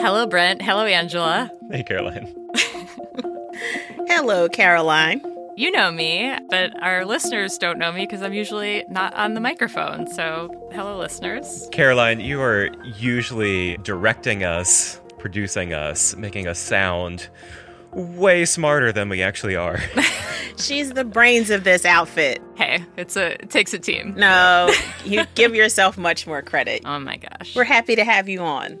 Hello, Brent. Hello, Angela. Hey, Caroline. Hello, Caroline. You know me, but our listeners don't know me because I'm usually not on the microphone. So, hello, listeners. Caroline, you are usually directing us, producing us, making us sound way smarter than we actually are. She's the brains of this outfit. Hey, it's a it takes a team. No, you give yourself much more credit. Oh my gosh. We're happy to have you on.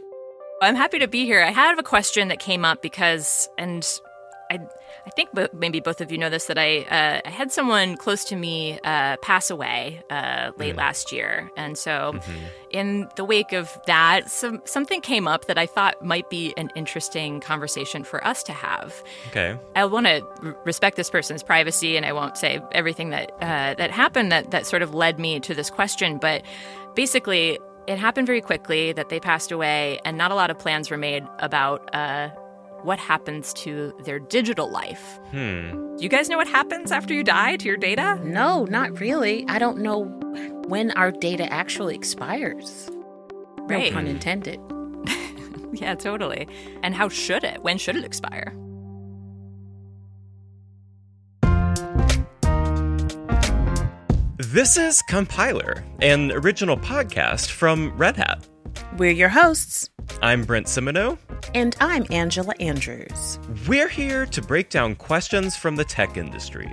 I'm happy to be here. I have a question that came up because, and I, I think maybe both of you know this that I, uh, I had someone close to me uh, pass away uh, late mm. last year, and so mm-hmm. in the wake of that, some something came up that I thought might be an interesting conversation for us to have. Okay, I want to r- respect this person's privacy, and I won't say everything that uh, that happened that that sort of led me to this question, but basically it happened very quickly that they passed away, and not a lot of plans were made about uh, what happens to their digital life. Hmm. Do you guys know what happens after you die to your data? No, not really. I don't know when our data actually expires. Right. No pun intended. yeah, totally. And how should it? When should it expire? This is Compiler, an original podcast from Red Hat. We're your hosts. I'm Brent Simoneau. And I'm Angela Andrews. We're here to break down questions from the tech industry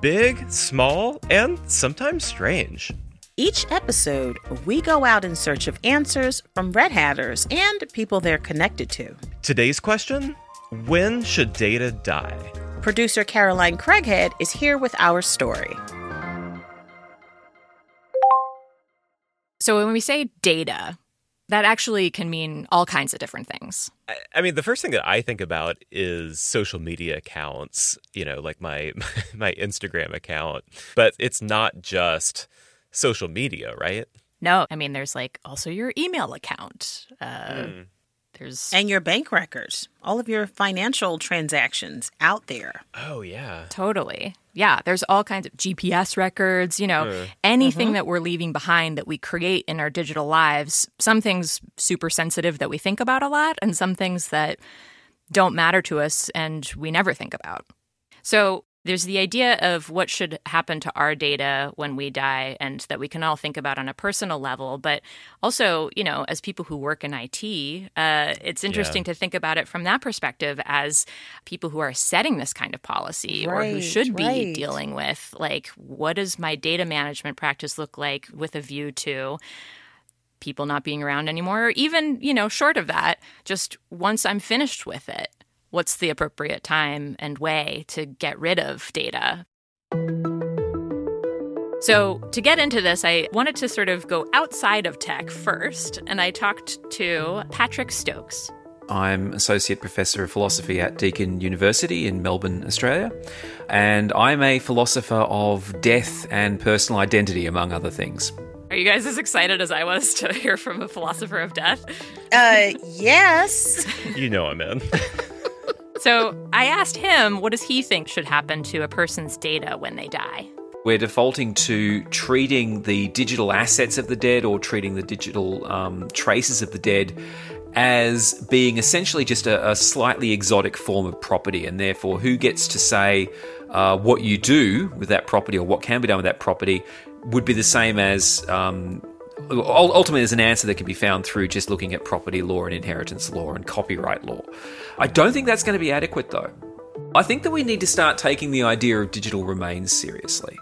big, small, and sometimes strange. Each episode, we go out in search of answers from Red Hatters and people they're connected to. Today's question When should data die? Producer Caroline Craighead is here with our story. So when we say data, that actually can mean all kinds of different things. I mean, the first thing that I think about is social media accounts, you know, like my my Instagram account. But it's not just social media, right? No, I mean, there's like also your email account. Uh, mm. There's and your bank records, all of your financial transactions out there. Oh yeah. Totally. Yeah, there's all kinds of GPS records, you know, uh, anything mm-hmm. that we're leaving behind that we create in our digital lives. Some things super sensitive that we think about a lot and some things that don't matter to us and we never think about. So, there's the idea of what should happen to our data when we die and that we can all think about on a personal level but also you know as people who work in it uh, it's interesting yeah. to think about it from that perspective as people who are setting this kind of policy right, or who should be right. dealing with like what does my data management practice look like with a view to people not being around anymore or even you know short of that just once i'm finished with it what's the appropriate time and way to get rid of data. So, to get into this, I wanted to sort of go outside of tech first, and I talked to Patrick Stokes. I'm Associate Professor of Philosophy at Deakin University in Melbourne, Australia, and I'm a philosopher of death and personal identity, among other things. Are you guys as excited as I was to hear from a philosopher of death? Uh, yes. you know I'm in. So I asked him, what does he think should happen to a person's data when they die? We're defaulting to treating the digital assets of the dead or treating the digital um, traces of the dead as being essentially just a, a, slightly exotic form of property, and therefore, who gets to say uh, what you do with that property or what can be done with that property would be the same as um, ultimately there's an answer that can be found through just looking at property law and inheritance law and copyright law. I don't think that's going to be adequate though. I think that we need to start taking the idea of digital remains seriously.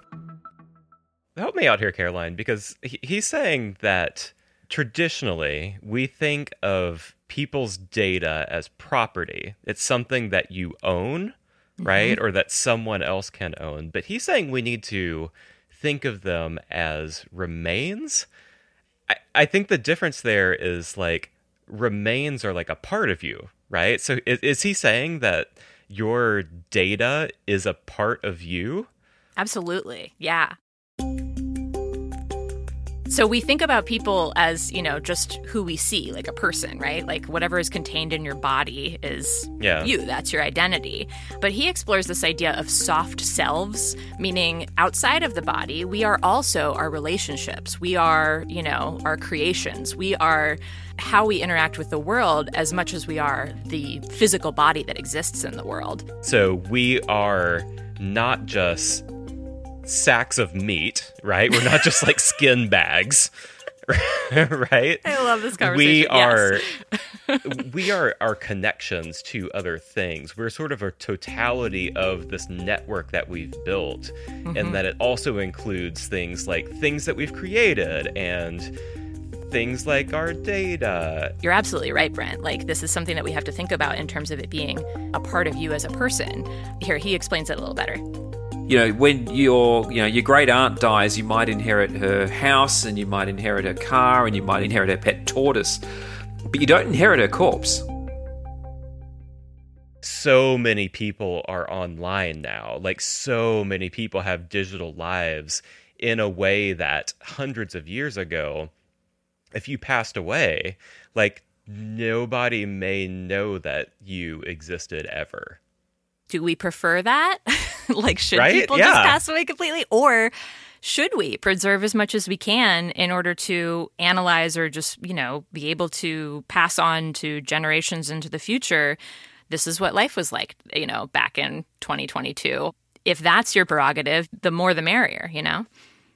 Help me out here, Caroline, because he's saying that traditionally we think of people's data as property. It's something that you own, right? Mm-hmm. Or that someone else can own. But he's saying we need to think of them as remains I, I think the difference there is like remains are like a part of you, right? So is, is he saying that your data is a part of you? Absolutely. Yeah. So we think about people as, you know, just who we see, like a person, right? Like whatever is contained in your body is Yeah. you, that's your identity. But he explores this idea of soft selves, meaning outside of the body, we are also our relationships. We are, you know, our creations. We are how we interact with the world as much as we are the physical body that exists in the world. So we are not just sacks of meat, right? We're not just like skin bags, right? I love this conversation. We are Yes. we are our connections to other things. We're sort of a totality of this network that we've built, and mm-hmm. that it also includes things like things that we've created and things like our data. You're absolutely right, Brent. Like, this is something that we have to think about in terms of it being a part of you as a person. Here, he explains it a little better. You know when your you know your great aunt dies you might inherit her house and you might inherit her car and you might inherit her pet tortoise but you don't inherit her corpse so many people are online now. Like, so many people have digital lives in a way that hundreds of years ago, if you passed away, like, nobody may know that you existed ever. Do we prefer that? like, should Right? people just pass away completely? Or should we preserve as much as we can in order to analyze or just, you know, be able to pass on to generations into the future? This is what life was like, you know, back in 2022. If that's your prerogative, the more the merrier, you know?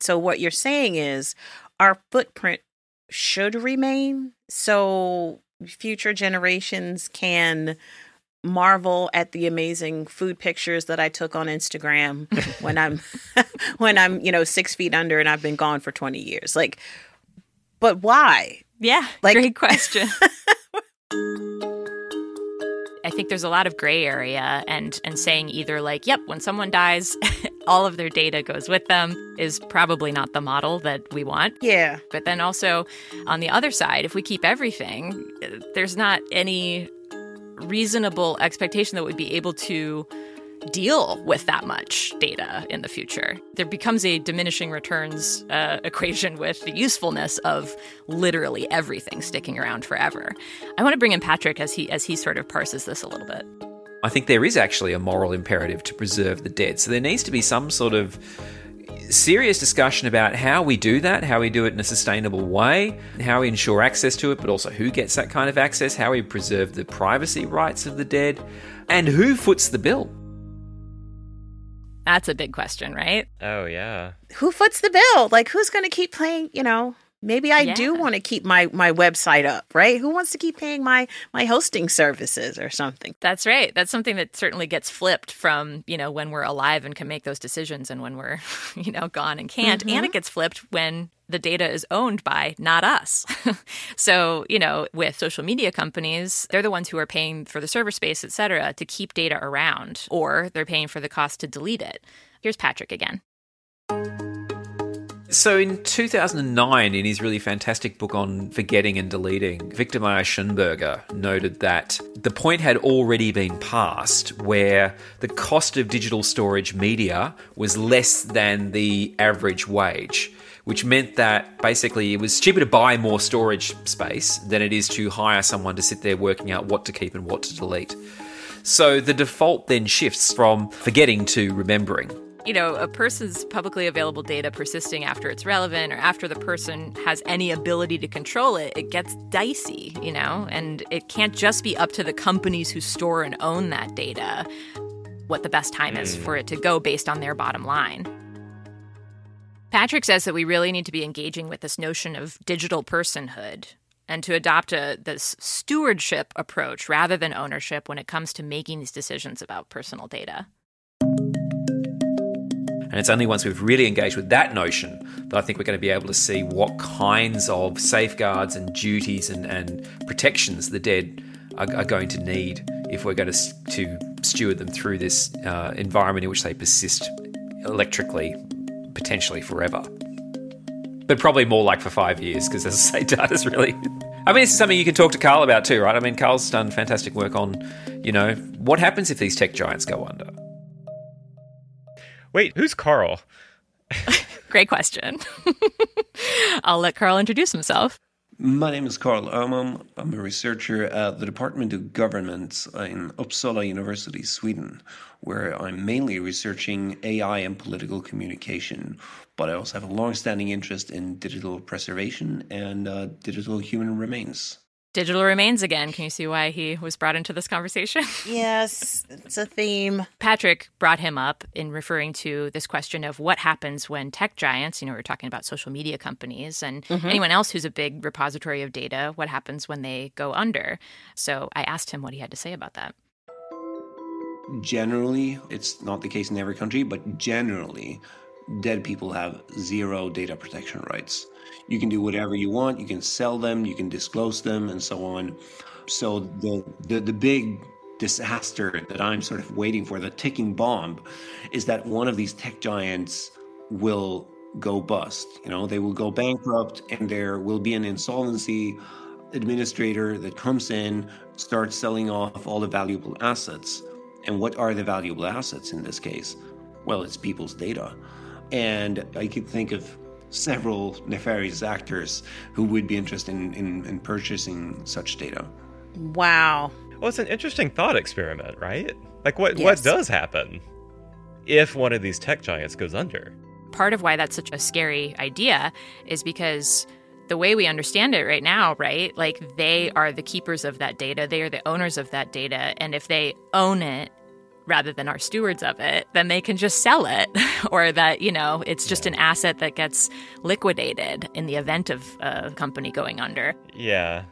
So what you're saying is our footprint should remain so future generations can marvel at the amazing food pictures that I took on Instagram when I'm when I'm, you know, six feet under and I've been gone for 20 years. Like, but why? Yeah, Like- great question. I think there's a lot of gray area and and saying either like, yep, when someone dies, all of their data goes with them is probably not the model that we want. Yeah. But then also on the other side, if we keep everything, there's not any reasonable expectation that we'd be able to deal with that much data in the future. There becomes a diminishing returns uh, equation with the usefulness of literally everything sticking around forever. I want to bring in Patrick as he as he sort of parses this a little bit. I think there is actually a moral imperative to preserve the dead. So there needs to be some sort of serious discussion about how we do that, how we do it in a sustainable way, how we ensure access to it, but also who gets that kind of access, how we preserve the privacy rights of the dead, and who foots the bill. That's a big question, right? Oh, yeah. Who foots the bill? Like who's going to keep playing, you know, maybe I do want to keep my my website up, right? Who wants to keep paying my my hosting services or something? That's right. That's something that certainly gets flipped from, you know, when we're alive and can make those decisions and when we're, you know, gone and can't. And mm-hmm. it gets flipped when the data is owned by not us. so, you know, with social media companies, they're the ones who are paying for the server space, et cetera, to keep data around, or they're paying for the cost to delete it. Here's Patrick again. So in 2009, in his really fantastic book on forgetting and deleting, Viktor Mayer-Schönberger noted that the point had already been passed where the cost of digital storage media was less than the average wage, which meant that basically it was cheaper to buy more storage space than it is to hire someone to sit there working out what to keep and what to delete. So the default then shifts from forgetting to remembering. You know, a person's publicly available data persisting after it's relevant or after the person has any ability to control it, it gets dicey, you know? And it can't just be up to the companies who store and own that data what the best time is hmm. for it to go based on their bottom line. Patrick says that we really need to be engaging with this notion of digital personhood and to adopt a this stewardship approach rather than ownership when it comes to making these decisions about personal data. And it's only once we've really engaged with that notion that I think we're going to be able to see what kinds of safeguards and duties and, and protections the dead are, are going to need if we're going to, to steward them through this uh, environment in which they persist electrically, potentially forever. But probably more like for five years, because as I say, data's really. I mean, this is something you can talk to Carl about too, right? I mean, Carl's done fantastic work on, you know, what happens if these tech giants go under? Wait, who's Carl? Great question. I'll let Carl introduce himself. My name is Carl Öhman. I'm a researcher at the Department of Government in Uppsala University, Sweden, where I'm mainly researching AI and political communication. But I also have a long-standing interest in digital preservation and uh, digital human remains. Digital remains again. Can you see why he was brought into this conversation? Yes, it's a theme. Patrick brought him up in referring to this question of what happens when tech giants, you know, we're talking about social media companies and mm-hmm. anyone else who's a big repository of data, what happens when they go under. So I asked him what he had to say about that. Generally, it's not the case in every country, but generally, dead people have zero data protection rights. You can do whatever you want, you can sell them, you can disclose them, and so on. So the the, the big disaster that I'm sort of waiting for, the ticking bomb, is that one of these tech giants will go bust. You know, they will go bankrupt and there will be an insolvency administrator that comes in, starts selling off all the valuable assets. And what are the valuable assets in this case? Well, it's people's data. And I could think of several nefarious actors who would be interested in, in, in purchasing such data. Wow. Well, it's an interesting thought experiment, right? Like, what, yes. what does happen if one of these tech giants goes under? Part of why that's such a scary idea is because the way we understand it right now, right? Like they are the keepers of that data, they are the owners of that data. And if they own it rather than our stewards of it, then they can just sell it. or that, you know, it's just an asset that gets liquidated in the event of a company going under. Yeah.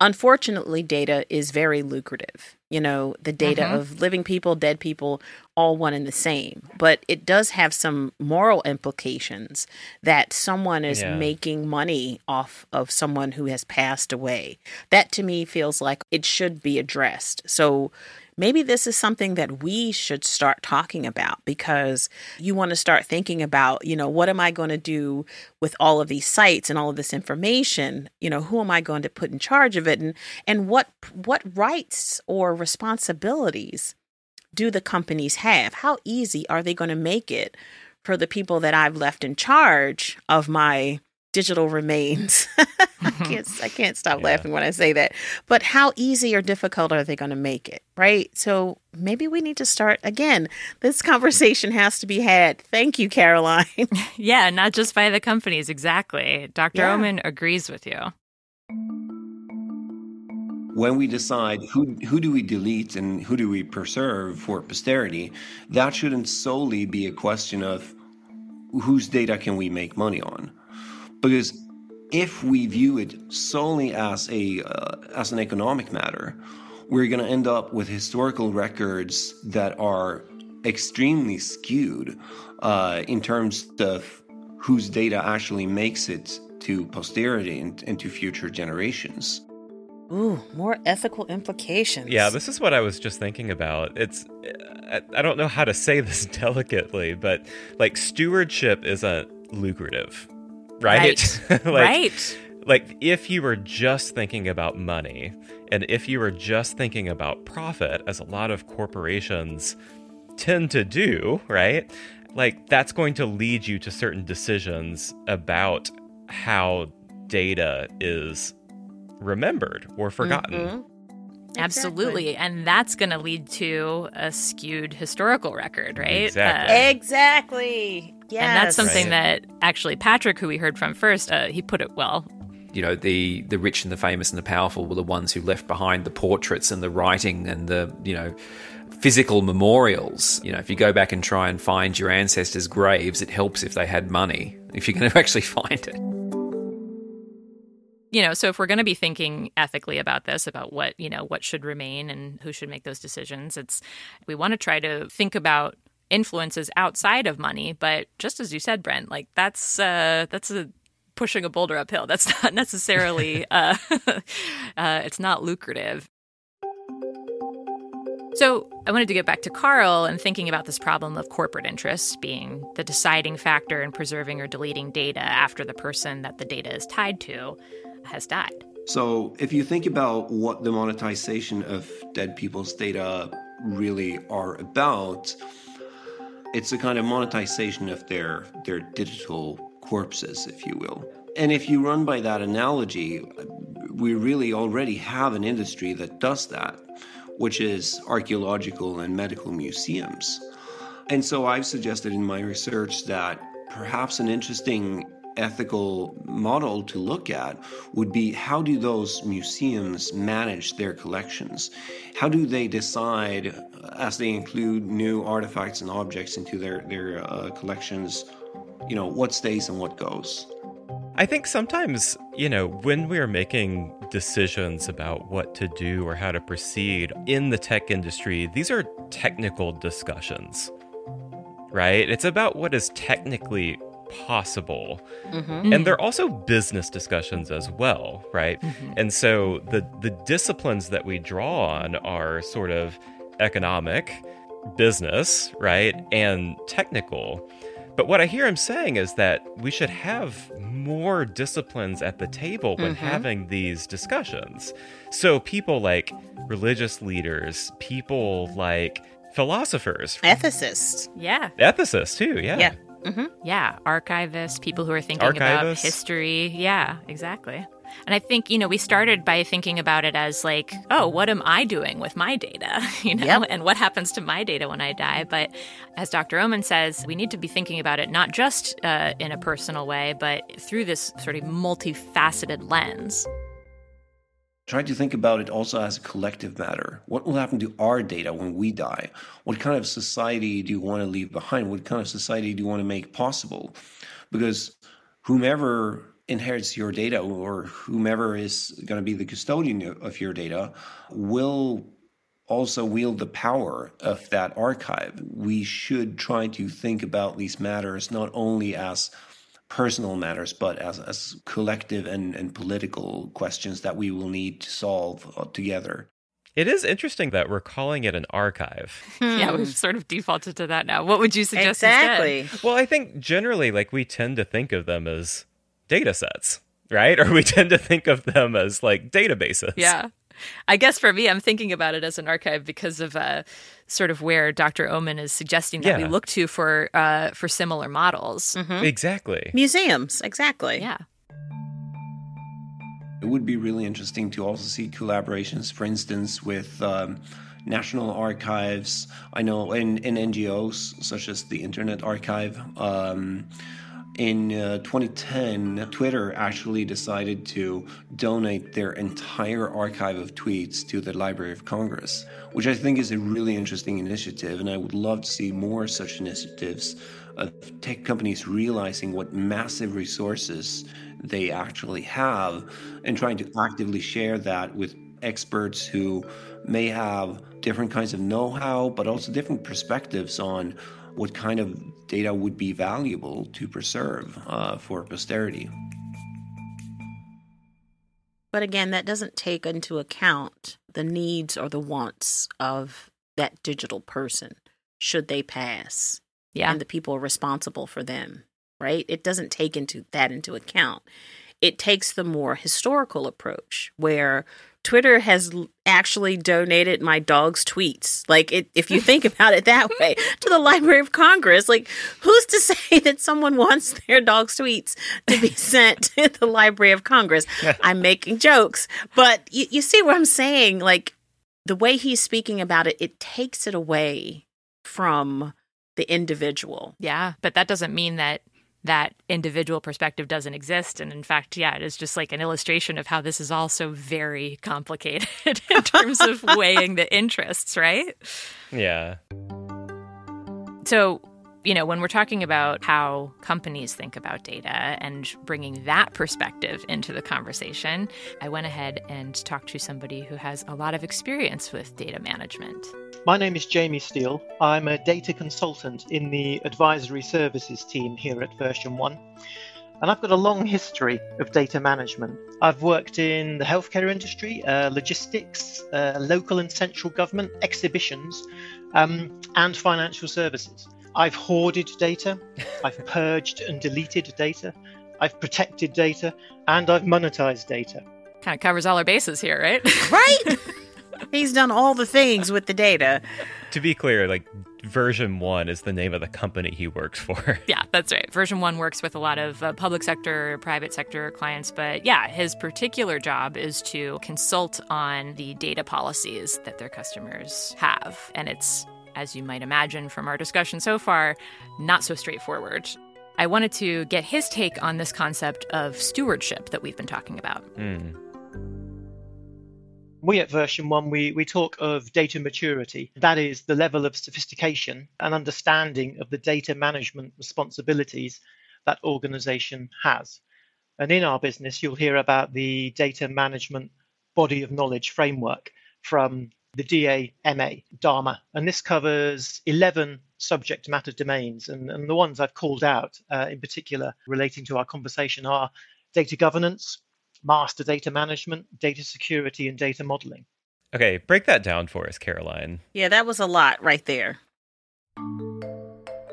Unfortunately, data is very lucrative. You know, the data mm-hmm. of living people, dead people, all one and the same. But it does have some moral implications that someone is yeah. making money off of someone who has passed away. That to me feels like it should be addressed. So, maybe this is something that we should start talking about because you want to start thinking about, you know, what am I going to do with all of these sites and all of this information? You know, who am I going to put in charge of it and and what what rights or responsibilities do the companies have? How easy are they going to make it for the people that I've left in charge of my digital remains. I mm-hmm. can't I can't stop yeah. laughing when I say that. But how easy or difficult are they going to make it, right? So maybe we need to start again. This conversation has to be had. Thank you, Caroline. yeah, not just by the companies exactly. Dr. Yeah. Öhman agrees with you. When we decide who who do we delete and who do we preserve for posterity, that shouldn't solely be a question of whose data can we make money on because if we view it solely as a uh, as an economic matter, we're going to end up with historical records that are extremely skewed uh, in terms of whose data actually makes it to posterity and, and to future generations. Ooh, more ethical implications. Yeah, this is what I was just thinking about. It's I, I don't know how to say this delicately, but like stewardship isn't lucrative right? Right. like, right. Like if you were just thinking about money and if you were just thinking about profit, as a lot of corporations tend to do, right? Like that's going to lead you to certain decisions about how data is remembered or forgotten. Mm-hmm. Absolutely. And that's going to lead to a skewed historical record, right? Exactly. Uh, exactly. Yes. And that's something right. that actually Patrick, who we heard from first, uh, he put it well. You know, the the rich and the famous and the powerful were the ones who left behind the portraits and the writing and the, you know, physical memorials. You know, if you go back and try and find your ancestors' graves, it helps if they had money, if you're going to actually find it you know so if we're going to be thinking ethically about this about what you know what should remain and who should make those decisions it's we want to try to think about influences outside of money. But just as you said, Brent, like that's uh, that's a pushing a boulder uphill. That's not necessarily uh, uh, it's not lucrative. So, I wanted to get back to Carl and thinking about this problem of corporate interests being the deciding factor in preserving or deleting data after the person that the data is tied to has died. So, if you think about what the monetization of dead people's data really are about, It's a kind of monetization of their their digital corpses, if you will. And if you run by that analogy, we really already have an industry that does that, which is archaeological and medical museums. And so I've suggested in my research that perhaps an interesting ethical model to look at would be how do those museums manage their collections? How do they decide, as they include new artifacts and objects into their, their uh, collections, you know, what stays and what goes? I think sometimes, you know, when we're making decisions about what to do or how to proceed in the tech industry, these are technical discussions, right? It's about what is technically possible. Mm-hmm. And they're also business discussions as well, right? Mm-hmm. And so the the disciplines that we draw on are sort of economic, business, right? And technical. But what I hear him saying is that we should have more disciplines at the table when mm-hmm. having these discussions. So people like religious leaders, people like philosophers, ethicists. Yeah. Ethicists too, yeah. Yeah. Mm-hmm. Yeah, archivists, people who are thinking Archivists. about history. Yeah, exactly. And I think, you know, we started by thinking about it as like, oh, what am I doing with my data? You know, yep. and what happens to my data when I die? But as Dr. Öhman says, we need to be thinking about it not just uh, in a personal way, but through this sort of multifaceted lens. Try to think about it also as a collective matter. What will happen to our data when we die? What kind of society do you want to leave behind? What kind of society do you want to make possible? Because whomever inherits your data or whomever is going to be the custodian of your data will also wield the power of that archive. We should try to think about these matters not only as personal matters, but as, as collective and, and political questions that we will need to solve uh, together. It is interesting that we're calling it an archive. Hmm. Yeah, we've sort of defaulted to that now. What would you suggest exactly. Instead? Well, I think generally, like, we tend to think of them as data sets, right? Or we tend to think of them as like databases. Yeah. I guess for me, I'm thinking about it as an archive because of uh, sort of where Dr. Öhman is suggesting that yeah. we look to for uh, for similar models. Mm-hmm. Exactly. Museums, exactly. Yeah. It would be really interesting to also see collaborations, for instance, with um, national archives. I know in, in NGOs such as the Internet Archive. Um, in uh, 2010, Twitter actually decided to donate their entire archive of tweets to the Library of Congress, which I think is a really interesting initiative. And I would love to see more such initiatives of tech companies realizing what massive resources they actually have and trying to actively share that with experts who may have different kinds of know how, but also different perspectives on what kind of data would be valuable to preserve uh, for posterity. But again, that doesn't take into account the needs or the wants of that digital person should they pass. Yeah. And the people responsible for them, right? It doesn't take into that into account. It takes the more historical approach where Twitter has actually donated my dog's tweets. Like, it, if you think about it that way, to the Library of Congress. Like, who's to say that someone wants their dog's tweets to be sent to the Library of Congress? I'm making jokes, but you, you see what I'm saying? Like, the way he's speaking about it, it takes it away from the individual. Yeah, but that doesn't mean that that individual perspective doesn't exist. And in fact, yeah, it is just like an illustration of how this is also very complicated in terms of weighing the interests, right? Yeah. So, you know, when we're talking about how companies think about data and bringing that perspective into the conversation, I went ahead and talked to somebody who has a lot of experience with data management. My name is Jamie Steele. I'm a data consultant in the advisory services team here at Version 1. And I've got a long history of data management. I've worked in the healthcare industry, uh, logistics, uh, local and central government, exhibitions, um, and financial services. I've hoarded data, I've purged and deleted data, I've protected data, and I've monetized data. Kind of covers all our bases here, right? Right? He's done all the things with the data. To be clear, like Version 1 is the name of the company he works for. Yeah, that's right. Version 1 works with a lot of uh, public sector, private sector clients. But yeah, his particular job is to consult on the data policies that their customers have. And it's, as you might imagine from our discussion so far, not so straightforward. I wanted to get his take on this concept of stewardship that we've been talking about. Mm. We at Version 1, we, we talk of data maturity. That is the level of sophistication and understanding of the data management responsibilities that organization has. And in our business, you'll hear about the data management body of knowledge framework from the DAMA, DARMA. And this covers 11 subject matter domains. And, and the ones I've called out uh, in particular relating to our conversation are data governance, master data management, data security, and data modeling. Okay, break that down for us, Caroline. Yeah, that was a lot right there.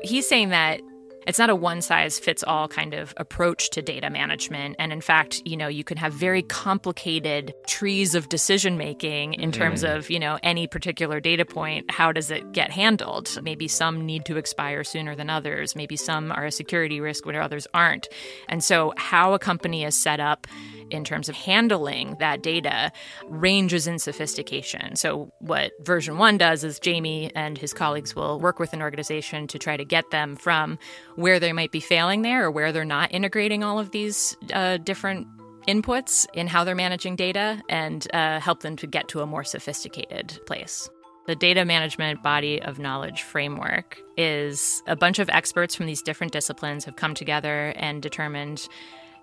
He's saying that it's not a one size fits all kind of approach to data management. And in fact you know you can have very complicated trees of decision making in terms mm. of you know any particular data point. How does it get handled? Maybe some need to expire sooner than others. Maybe some are a security risk where others aren't. And so how a company is set up in terms of handling that data ranges in sophistication. So, what Version 1 does is Jamie and his colleagues will work with an organization to try to get them from where they might be failing there or where they're not integrating all of these uh, different inputs in how they're managing data and uh, help them to get to a more sophisticated place. The data management body of knowledge framework is a bunch of experts from these different disciplines have come together and determined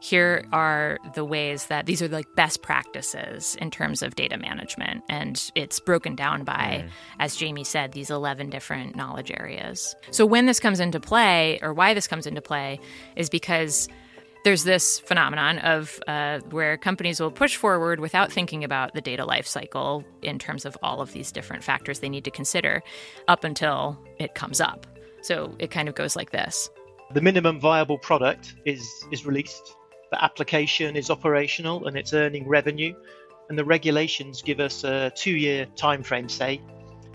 here are the ways that these are like best practices in terms of data management. And it's broken down by, mm. as Jamie said, these 11 different knowledge areas. So when this comes into play, or why this comes into play, is because there's this phenomenon of uh, where companies will push forward without thinking about the data lifecycle in terms of all of these different factors they need to consider up until it comes up. So it kind of goes like this. The minimum viable product is is released the application is operational and it's earning revenue, and the regulations give us a two-year time frame, say.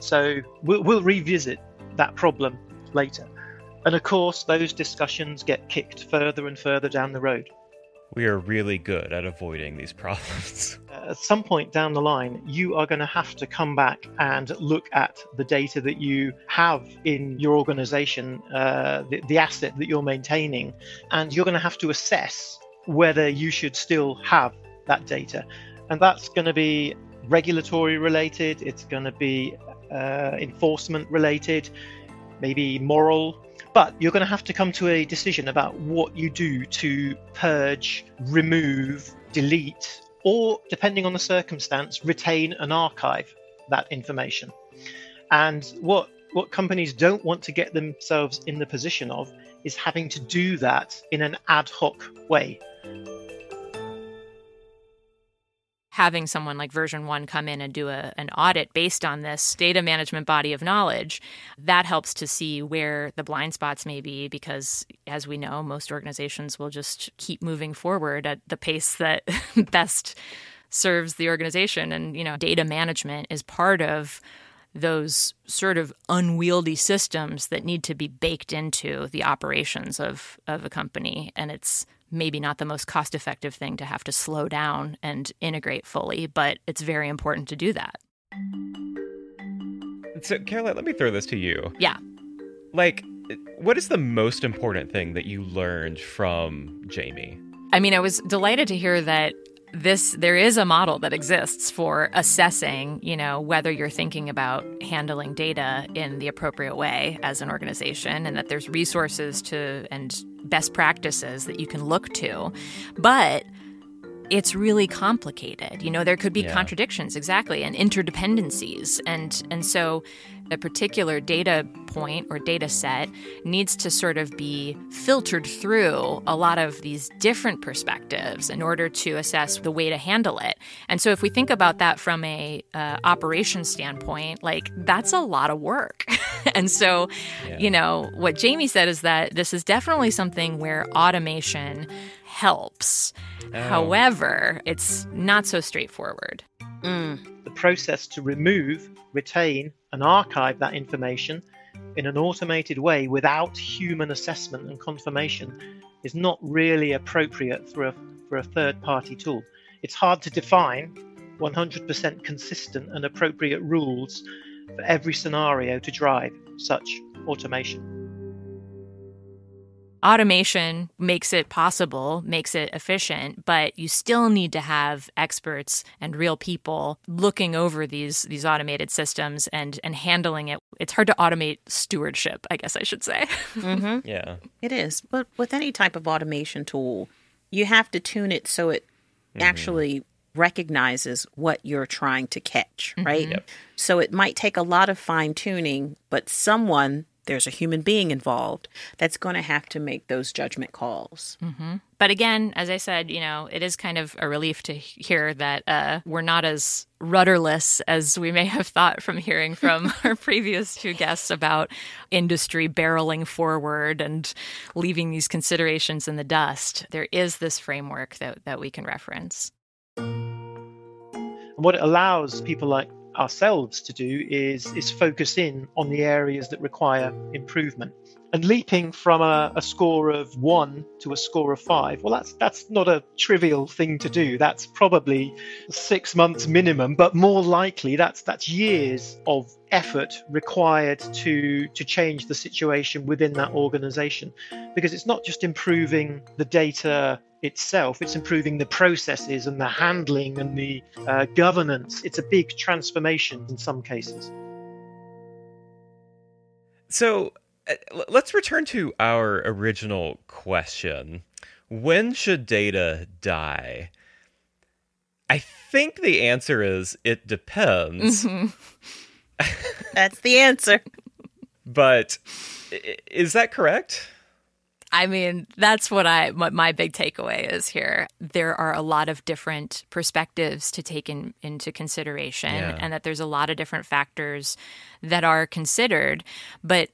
So we'll, we'll revisit that problem later. And of course, those discussions get kicked further and further down the road. We are really good at avoiding these problems. At some point down the line, you are going to have to come back and look at the data that you have in your organization, uh, the, the asset that you're maintaining, and you're going to have to assess whether you should still have that data. And that's going to be regulatory related, it's going to be uh, enforcement related, maybe moral. But you're going to have to come to a decision about what you do to purge, remove, delete, or depending on the circumstance, retain and archive that information. And what what companies don't want to get themselves in the position of is having to do that in an ad hoc way. Having someone like Version 1 come in and do a, an audit based on this data management body of knowledge, that helps to see where the blind spots may be because, as we know, most organizations will just keep moving forward at the pace that best serves the organization. And, you know, data management is part of those sort of unwieldy systems that need to be baked into the operations of, of a company. And it's maybe not the most cost effective thing to have to slow down and integrate fully, but it's very important to do that. So, Caroline, let me throw this to you. Yeah. Like, what is the most important thing that you learned from Jamie? I mean, I was delighted to hear that this there is a model that exists for assessing you know whether you're thinking about handling data in the appropriate way as an organization and that there's resources to and best practices that you can look to. But it's really complicated. You know, there could be yeah. contradictions exactly and interdependencies. And and so a particular data point or data set needs to sort of be filtered through a lot of these different perspectives in order to assess the way to handle it. And so if we think about that from a uh, operation standpoint, like that's a lot of work. and so, yeah. you know, what Jamie said is that this is definitely something where automation helps. Oh. However, it's not so straightforward. Mm. The process to remove, retain, and archive that information in an automated way without human assessment and confirmation is not really appropriate for a, for a third party tool. It's hard to define 100% consistent and appropriate rules for every scenario to drive such automation automation makes it possible, makes it efficient, but you still need to have experts and real people looking over these these automated systems and and handling it. It's hard to automate stewardship, I guess I should say. Mm-hmm. Yeah. It is. But with any type of automation tool, you have to tune it so it mm-hmm. actually recognizes what you're trying to catch, right? Mm-hmm. Yep. So it might take a lot of fine tuning, but someone there's a human being involved that's going to have to make those judgment calls. Mm-hmm. But again, as I said, you know, it is kind of a relief to hear that uh, we're not as rudderless as we may have thought from hearing from our previous two guests about industry barreling forward and leaving these considerations in the dust. There is this framework that, that we can reference. And What it allows people like ourselves to do is is focus in on the areas that require improvement. And leaping from a, a, score of one to a score of five well that's that's not a trivial thing to do. That's probably six months minimum but more likely that's that's years of effort required to to change the situation within that organization. Because it's not just improving the data itself. It's improving the processes and the handling and the uh, governance. It's a big transformation in some cases. So uh, let's return to our original question When should data die? I think the answer is it depends. Mm-hmm. That's the answer. but is that correct? I mean, that's what I what my big takeaway is here. There are a lot of different perspectives to take in, into consideration yeah. and that there's a lot of different factors that are considered, but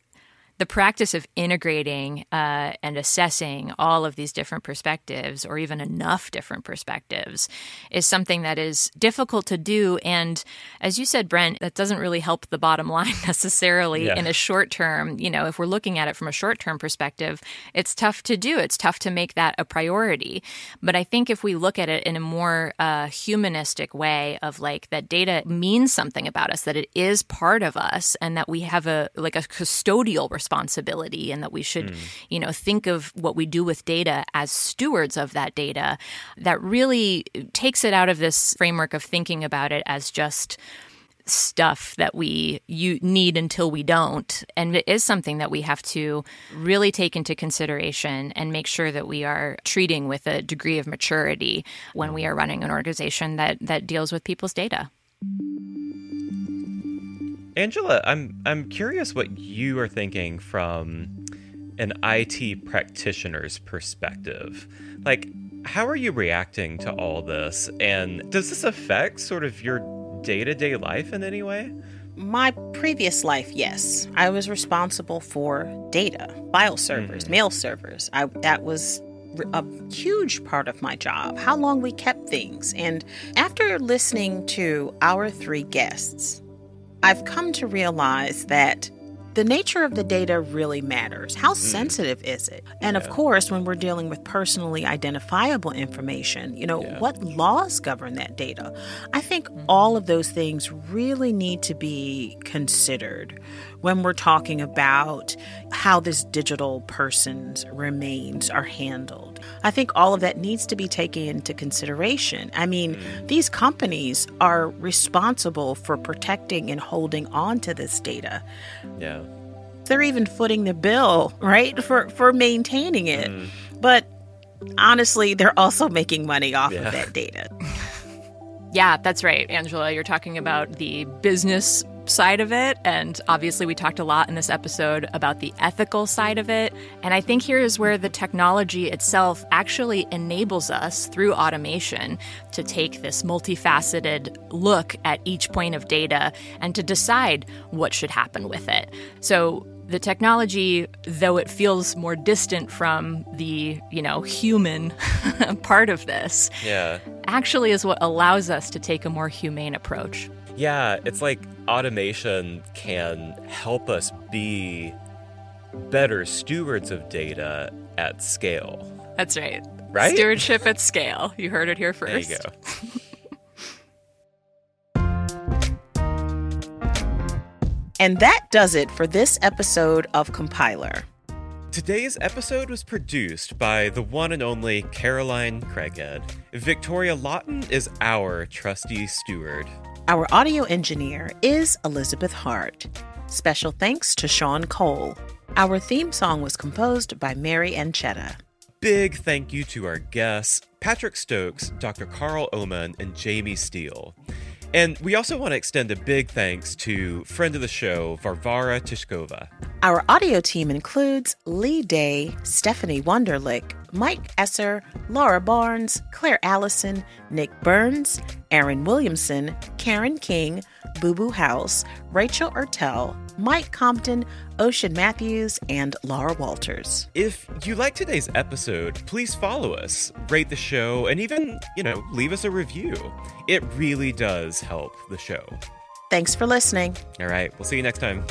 the practice of integrating uh, and assessing all of these different perspectives, or even enough different perspectives, is something that is difficult to do. And as you said, Brent, that doesn't really help the bottom line necessarily yeah. in a short term. You know, if we're looking at it from a short term perspective, it's tough to do. It's tough to make that a priority. But I think if we look at it in a more uh, humanistic way, of like that data means something about us, that it is part of us, and that we have a like a custodial responsibility and that we should, mm. you know, think of what we do with data as stewards of that data, that really takes it out of this framework of thinking about it as just stuff that we you need until we don't. And it is something that we have to really take into consideration and make sure that we are treating with a degree of maturity when we are running an organization that that deals with people's data Angela, I'm I'm curious what you are thinking from an IT practitioner's perspective. Like, how are you reacting to all this? And does this affect sort of your day to day life in any way? My previous life, yes. I was responsible for data, file servers, mm-hmm. mail servers. I, that was a huge part of my job, how long we kept things. And after listening to our three guests, I've come to realize that the nature of the data really matters. How mm. sensitive is it? And yeah. of course, when we're dealing with personally identifiable information, you know, yeah. what laws govern that data? I think mm-hmm. all of those things really need to be considered when we're talking about how this digital person's remains are handled. I think all of that needs to be taken into consideration. I mean, mm. these companies are responsible for protecting and holding on to this data. Yeah. They're even footing the bill, right, for for maintaining it. Mm. But honestly, they're also making money off yeah. of that data. Yeah, that's right, Angela. You're talking about the business side of it. And obviously, we talked a lot in this episode about the ethical side of it. And I think here is where the technology itself actually enables us through automation to take this multifaceted look at each point of data and to decide what should happen with it. So, the technology though it feels more distant from the you know human part of this yeah actually is what allows us to take a more humane approach yeah it's like automation can help us be better stewards of data at scale. That's right. Right? Stewardship at scale. You heard it here first. There you go. And that does it for this episode of Compiler. Today's episode was produced by the one and only Caroline Craighead. Victoria Lawton is our trusty steward. Our audio engineer is Elizabeth Hart. Special thanks to Sean Cole. Our theme song was composed by Mary Anchetta. Big thank you to our guests, Patrick Stokes, Dr. Carl Öhman, and Jamie Steele. And we also want to extend a big thanks to friend of the show, Varvara Tishkova. Our audio team includes Lee Day, Stephanie Wunderlich, Mike Esser, Laura Barnes, Claire Allison, Nick Burns, Aaron Williamson, Karen King, Boo Boo House, Rachel Ertel, Mike Compton, Ocean Matthews, and Laura Walters. If you like today's episode, please follow us, rate the show, and even, you know, leave us a review. It really does help the show. Thanks for listening. All right, we'll see you next time.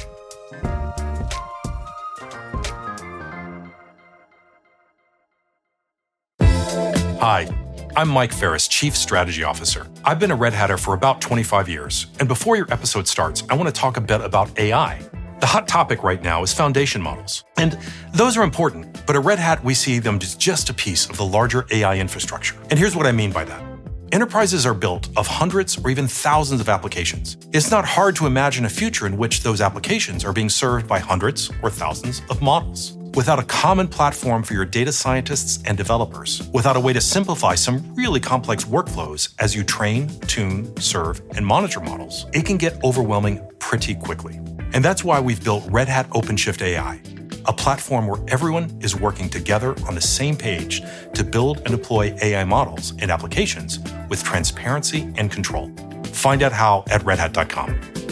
Hi, I'm Mike Ferris, Chief Strategy Officer. I've been a Red Hatter for about 25 years, and before your episode starts, I want to talk a bit about AI. The hot topic right now is foundation models, and those are important, but at Red Hat, we see them as just a piece of the larger AI infrastructure. And here's what I mean by that. Enterprises are built of hundreds or even thousands of applications. It's not hard to imagine a future in which those applications are being served by hundreds or thousands of models. Without a common platform for your data scientists and developers, without a way to simplify some really complex workflows as you train, tune, serve, and monitor models, it can get overwhelming pretty quickly. And that's why we've built Red Hat OpenShift AI, a platform where everyone is working together on the same page to build and deploy AI models and applications with transparency and control. Find out how at redhat.com.